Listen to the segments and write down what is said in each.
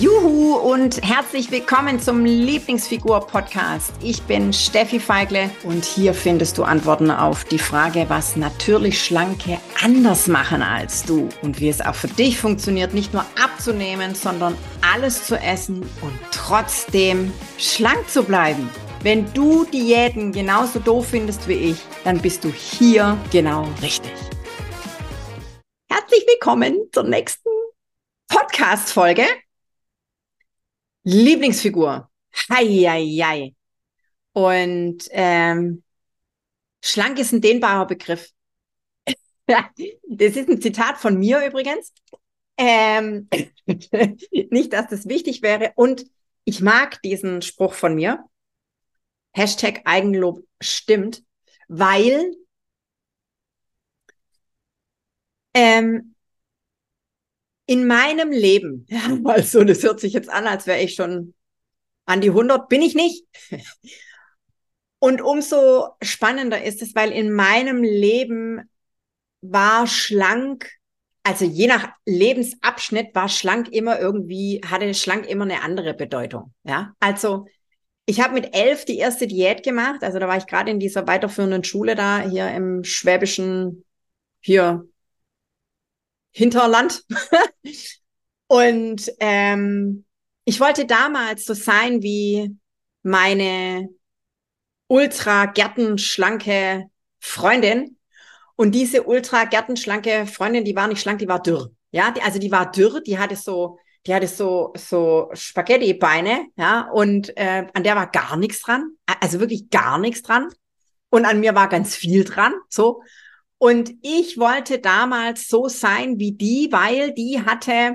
Juhu und herzlich willkommen zum Lieblingsfigur-Podcast. Ich bin Steffi Feigle und hier findest du Antworten auf die Frage, was natürlich Schlanke anders machen als du und wie es auch für dich funktioniert, nicht nur abzunehmen, sondern alles zu essen und trotzdem schlank zu bleiben. Wenn du Diäten genauso doof findest wie ich, dann bist du hier genau richtig. Herzlich willkommen zur nächsten Podcast-Folge. Lieblingsfigur. Heieiei. Und ähm, schlank ist ein dehnbarer Begriff. das ist ein Zitat von mir übrigens. Ähm, nicht, dass das wichtig wäre. Und ich mag diesen Spruch von mir. Hashtag Eigenlob stimmt, weil ähm, in meinem Leben, also das hört sich jetzt an, als wäre ich schon an die 100, bin ich nicht. Und umso spannender ist es, weil in meinem Leben war schlank, also je nach Lebensabschnitt war schlank immer irgendwie, hatte schlank immer eine andere Bedeutung. Ja, also ich habe mit elf die erste Diät gemacht. Also da war ich gerade in dieser weiterführenden Schule da hier im schwäbischen, hier Hinterland. und ähm, ich wollte damals so sein wie meine ultra gärtenschlanke Freundin. Und diese ultra gärtenschlanke Freundin, die war nicht schlank, die war dürr. Ja, die, also die war dürr, die hatte so, die hatte so, so Spaghetti-Beine, ja, und äh, an der war gar nichts dran. Also wirklich gar nichts dran. Und an mir war ganz viel dran, so. Und ich wollte damals so sein wie die, weil die hatte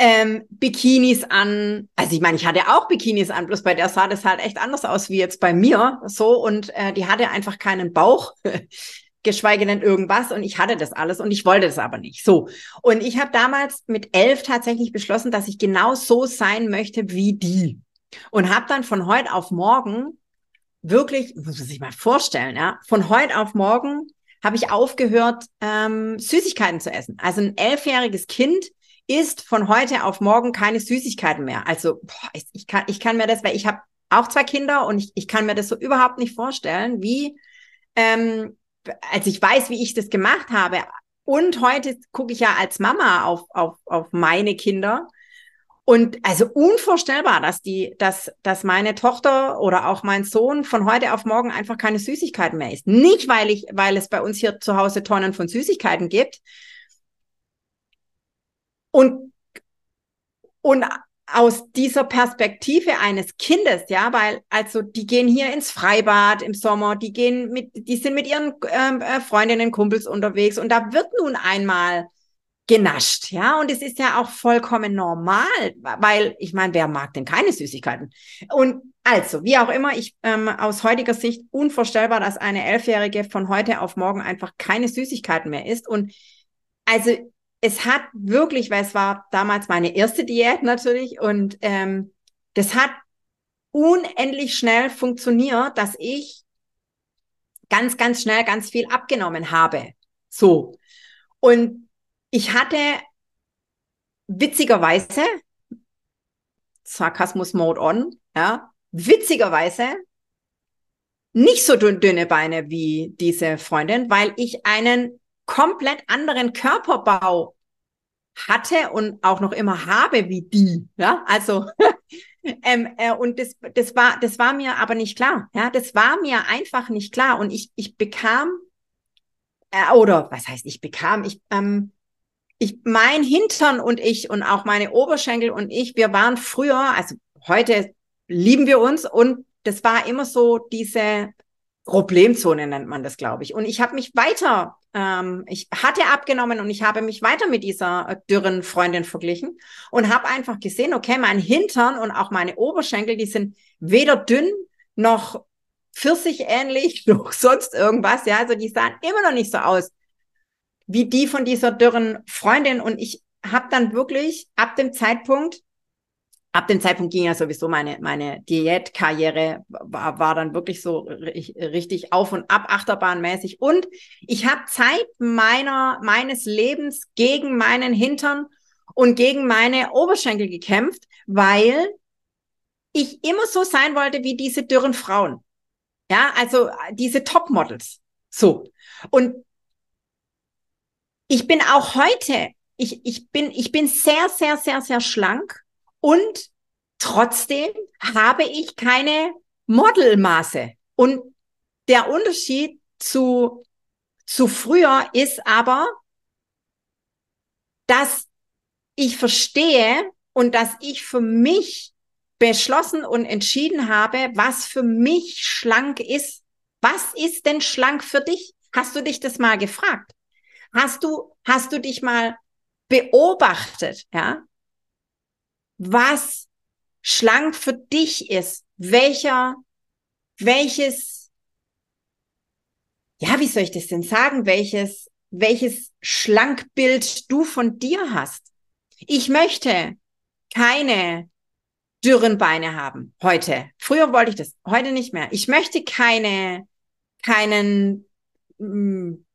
ähm, Bikinis an. Also ich meine, ich hatte auch Bikinis an, bloß bei der sah das halt echt anders aus wie jetzt bei mir. So und äh, die hatte einfach keinen Bauch. geschweige denn irgendwas und ich hatte das alles und ich wollte das aber nicht. So. Und ich habe damals mit elf tatsächlich beschlossen, dass ich genau so sein möchte wie die. Und habe dann von heute auf morgen wirklich, muss man sich mal vorstellen, ja, von heute auf morgen habe ich aufgehört, ähm, Süßigkeiten zu essen. Also ein elfjähriges Kind isst von heute auf morgen keine Süßigkeiten mehr. Also boah, ich, ich, kann, ich kann mir das, weil ich habe auch zwei Kinder und ich, ich kann mir das so überhaupt nicht vorstellen, wie, ähm, als ich weiß, wie ich das gemacht habe. Und heute gucke ich ja als Mama auf, auf, auf meine Kinder und also unvorstellbar, dass die, dass, dass meine Tochter oder auch mein Sohn von heute auf morgen einfach keine Süßigkeiten mehr isst. Nicht, weil ich, weil es bei uns hier zu Hause Tonnen von Süßigkeiten gibt. Und, und aus dieser Perspektive eines Kindes, ja, weil also die gehen hier ins Freibad im Sommer, die gehen mit, die sind mit ihren ähm, äh, Freundinnen, Kumpels unterwegs und da wird nun einmal genascht, ja. Und es ist ja auch vollkommen normal, weil ich meine, wer mag denn keine Süßigkeiten? Und also, wie auch immer, ich ähm, aus heutiger Sicht unvorstellbar, dass eine Elfjährige von heute auf morgen einfach keine Süßigkeiten mehr isst. Und also es hat wirklich, weil es war damals meine erste Diät natürlich, und ähm, das hat unendlich schnell funktioniert, dass ich ganz, ganz schnell ganz viel abgenommen habe. So. Und ich hatte witzigerweise, Sarkasmus Mode on, ja, witzigerweise nicht so dünne Beine wie diese Freundin, weil ich einen komplett anderen Körperbau hatte und auch noch immer habe wie die. Ja, also ähm, äh, und das, das war, das war mir aber nicht klar. Ja, das war mir einfach nicht klar und ich, ich bekam äh, oder was heißt ich bekam? Ich ähm, ich, mein Hintern und ich und auch meine Oberschenkel und ich, wir waren früher, also heute lieben wir uns und das war immer so diese Problemzone nennt man das, glaube ich. Und ich habe mich weiter, ähm, ich hatte abgenommen und ich habe mich weiter mit dieser äh, dürren Freundin verglichen und habe einfach gesehen, okay, mein Hintern und auch meine Oberschenkel, die sind weder dünn noch pfirsich ähnlich noch sonst irgendwas. Ja, also die sahen immer noch nicht so aus wie die von dieser dürren Freundin. Und ich habe dann wirklich ab dem Zeitpunkt, ab dem Zeitpunkt ging ja sowieso meine, meine Diätkarriere, war, war dann wirklich so richtig auf und ab, achterbahnmäßig. Und ich habe Zeit meiner, meines Lebens gegen meinen Hintern und gegen meine Oberschenkel gekämpft, weil ich immer so sein wollte wie diese dürren Frauen. Ja, also diese Topmodels. So. Und ich bin auch heute, ich, ich bin, ich bin sehr, sehr, sehr, sehr schlank und trotzdem habe ich keine Modelmaße. Und der Unterschied zu, zu früher ist aber, dass ich verstehe und dass ich für mich beschlossen und entschieden habe, was für mich schlank ist. Was ist denn schlank für dich? Hast du dich das mal gefragt? Hast du, hast du dich mal beobachtet, ja? Was schlank für dich ist? Welcher, welches, ja, wie soll ich das denn sagen? Welches, welches Schlankbild du von dir hast? Ich möchte keine dürren Beine haben heute. Früher wollte ich das, heute nicht mehr. Ich möchte keine, keinen, mh, hm,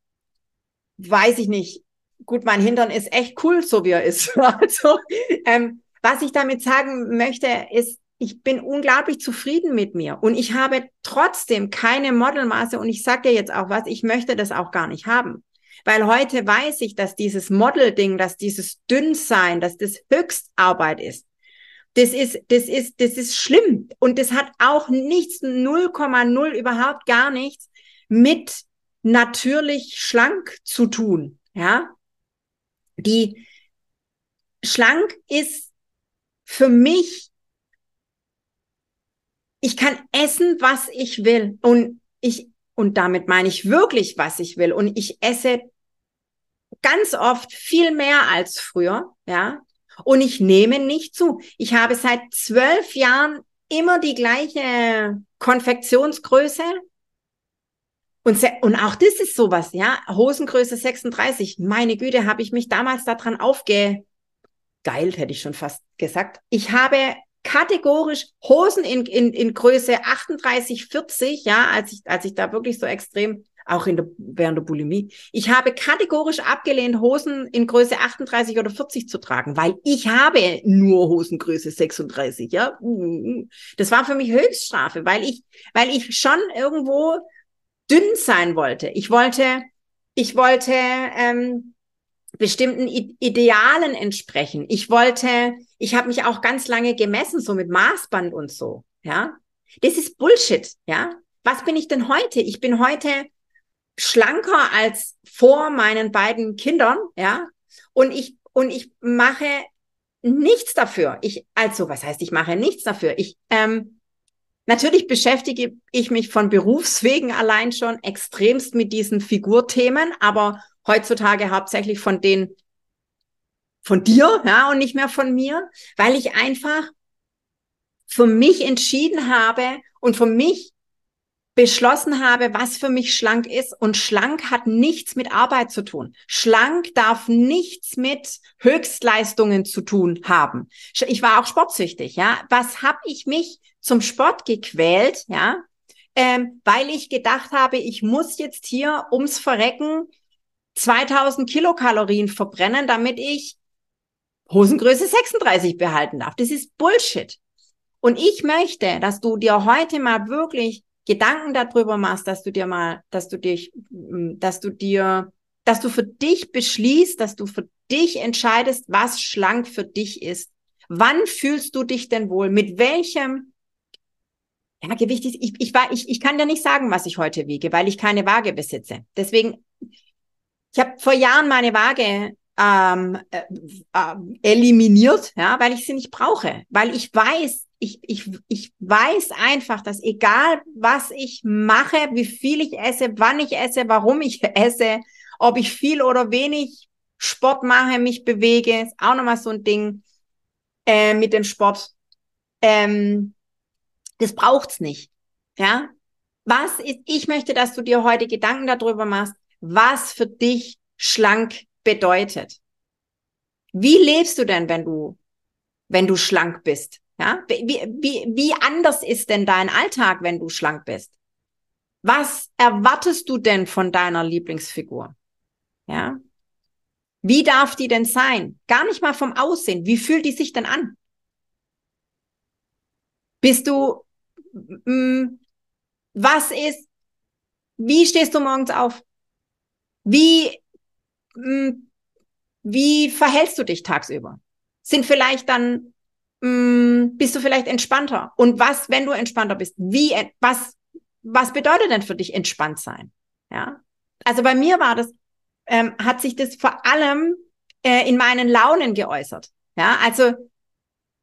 weiß ich nicht. Gut, mein Hintern ist echt cool, so wie er ist. Also, ähm, was ich damit sagen möchte, ist, ich bin unglaublich zufrieden mit mir und ich habe trotzdem keine Modelmaße und ich sage dir jetzt auch was, ich möchte das auch gar nicht haben. Weil heute weiß ich, dass dieses Model-Ding, dass dieses Dünnsein, dass das Höchstarbeit ist. Das ist, das ist, das ist schlimm. Und das hat auch nichts, 0,0 überhaupt gar nichts mit natürlich schlank zu tun. Ja. Die schlank ist für mich, ich kann essen, was ich will. Und ich, und damit meine ich wirklich, was ich will. Und ich esse ganz oft viel mehr als früher. Ja. Und ich nehme nicht zu. Ich habe seit zwölf Jahren immer die gleiche Konfektionsgröße. Und, und auch das ist sowas, ja. Hosengröße 36. Meine Güte, habe ich mich damals daran aufgegeilt, hätte ich schon fast gesagt. Ich habe kategorisch Hosen in, in, in Größe 38, 40, ja, als ich, als ich da wirklich so extrem auch in der, während der Bulimie. Ich habe kategorisch abgelehnt, Hosen in Größe 38 oder 40 zu tragen, weil ich habe nur Hosengröße 36, ja. Das war für mich Höchststrafe, weil ich, weil ich schon irgendwo dünn sein wollte. Ich wollte, ich wollte ähm, bestimmten I Idealen entsprechen. Ich wollte, ich habe mich auch ganz lange gemessen, so mit Maßband und so, ja. Das ist Bullshit, ja. Was bin ich denn heute? Ich bin heute schlanker als vor meinen beiden Kindern, ja. Und ich, und ich mache nichts dafür. Ich, also, was heißt, ich mache nichts dafür? Ich, ähm, natürlich beschäftige ich mich von Berufswegen allein schon extremst mit diesen Figurthemen, aber heutzutage hauptsächlich von den, von dir, ja, und nicht mehr von mir, weil ich einfach für mich entschieden habe und für mich beschlossen habe, was für mich schlank ist. Und schlank hat nichts mit Arbeit zu tun. Schlank darf nichts mit Höchstleistungen zu tun haben. Ich war auch sportsüchtig, ja. Was habe ich mich zum Sport gequält, ja? Ähm, weil ich gedacht habe, ich muss jetzt hier ums Verrecken 2000 Kilokalorien verbrennen, damit ich Hosengröße 36 behalten darf. Das ist Bullshit. Und ich möchte, dass du dir heute mal wirklich Gedanken darüber machst, dass du dir mal, dass du dich, mm, dass du dir, dass du für dich beschließt, dass du für dich entscheidest, was schlank für dich ist. Wann fühlst du dich denn wohl? Mit welchem ja, Gewicht ist, ich, ich, ich, ich kann dir nicht sagen, was ich heute wiege, weil ich keine Waage besitze. Deswegen, ich habe vor Jahren meine Waage ähm, äh, äh, eliminiert, ja, weil ich sie nicht brauche, weil ich weiß, ich, ich, ich weiß einfach, dass egal was ich mache, wie viel ich esse, wann ich esse, warum ich esse, ob ich viel oder wenig Sport mache, mich bewege, ist auch nochmal so ein Ding äh, mit dem Sport. Ähm, das braucht's nicht. Ja, was ist, ich möchte, dass du dir heute Gedanken darüber machst, was für dich schlank bedeutet. Wie lebst du denn, wenn du, wenn du schlank bist? Ja, wie, wie, wie anders ist denn dein Alltag, wenn du schlank bist? Was erwartest du denn von deiner Lieblingsfigur? Ja, Wie darf die denn sein? Gar nicht mal vom Aussehen. Wie fühlt die sich denn an? Bist du, mh, mm, was ist, wie stehst du morgens auf? Wie, mh, mm, wie verhältst du dich tagsüber? Sind vielleicht dann, mh, mm, bist du vielleicht entspannter? Und was, wenn du entspannter bist? Wie, was, was bedeutet denn für dich entspannt sein? Ja. Also bei mir war das, ähm, hat sich das vor allem äh, in meinen Launen geäußert. Ja, also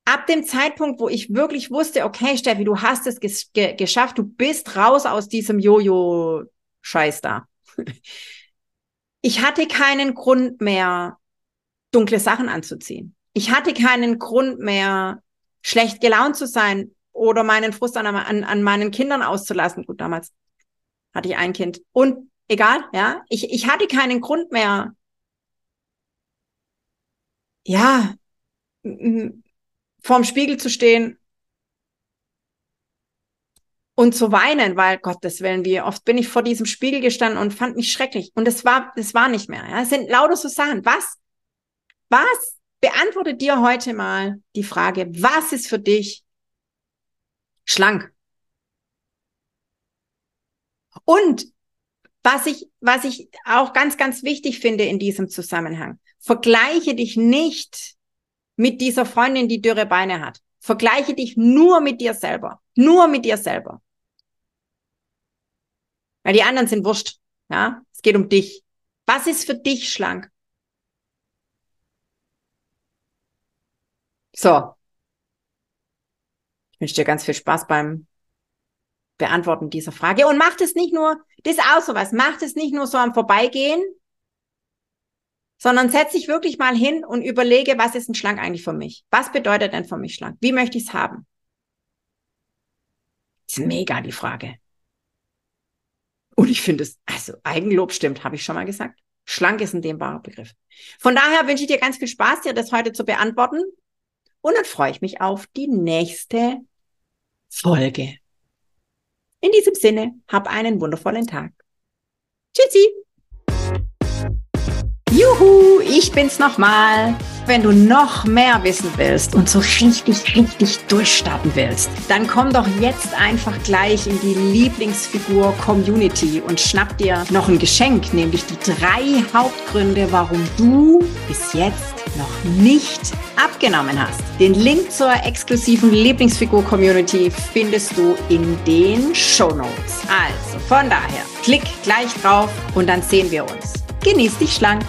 ab dem Zeitpunkt, wo ich wirklich wusste, okay, Steffi, du hast es ge geschafft, du bist raus aus diesem Jojo-Scheiß da. Ich hatte keinen Grund mehr, dunkle Sachen anzuziehen. Ich hatte keinen Grund mehr, schlecht gelaunt zu sein oder meinen Frust an, an, an meinen Kindern auszulassen. Gut, damals hatte ich ein Kind. Und egal, ja, ich, ich hatte keinen Grund mehr, ja, vorm Spiegel zu stehen und zu weinen, weil Gottes Willen, wie oft bin ich vor diesem Spiegel gestanden und fand mich schrecklich. Und es war, das war nicht mehr. Ja, es sind lauter so Sachen. Was, was beantwortet dir heute mal die Frage, was ist für dich schlank? Und was ich, was ich auch ganz, ganz wichtig finde in diesem Zusammenhang, vergleiche dich nicht mit dieser Freundin, die dürre Beine hat. Vergleiche dich nur mit dir selber. Nur mit dir selber. Weil die anderen sind wurscht. Ja, es geht um dich. Was ist für dich schlank? So. Ich wünsche dir ganz viel Spaß beim Beantworten dieser Frage. Und macht es nicht nur, das ist auch sowas, macht es nicht nur so am Vorbeigehen, sondern setz dich wirklich mal hin und überlege, was ist ein Schlank eigentlich für mich? Was bedeutet denn für mich schlank? Wie möchte ich es haben? Das ist mega die Frage. Und ich finde es, also Eigenlob stimmt, habe ich schon mal gesagt. Schlank ist ein dehnbarer Begriff. Von daher wünsche ich dir ganz viel Spaß, dir das heute zu beantworten. Und dann freue ich mich auf die nächste Folge. In diesem Sinne, hab einen wundervollen Tag. Tschüssi! Juhu, ich bin's nochmal. Wenn du noch mehr wissen willst und so richtig, richtig durchstarten willst, dann komm doch jetzt einfach gleich in die Lieblingsfigur Community und schnapp dir noch ein Geschenk, nämlich die drei Hauptgründe, warum du bis jetzt noch nicht abgenommen hast. Den Link zur exklusiven Lieblingsfigur Community findest du in den Show Notes. Also von daher, klick gleich drauf und dann sehen wir uns. Genieß dich schlank.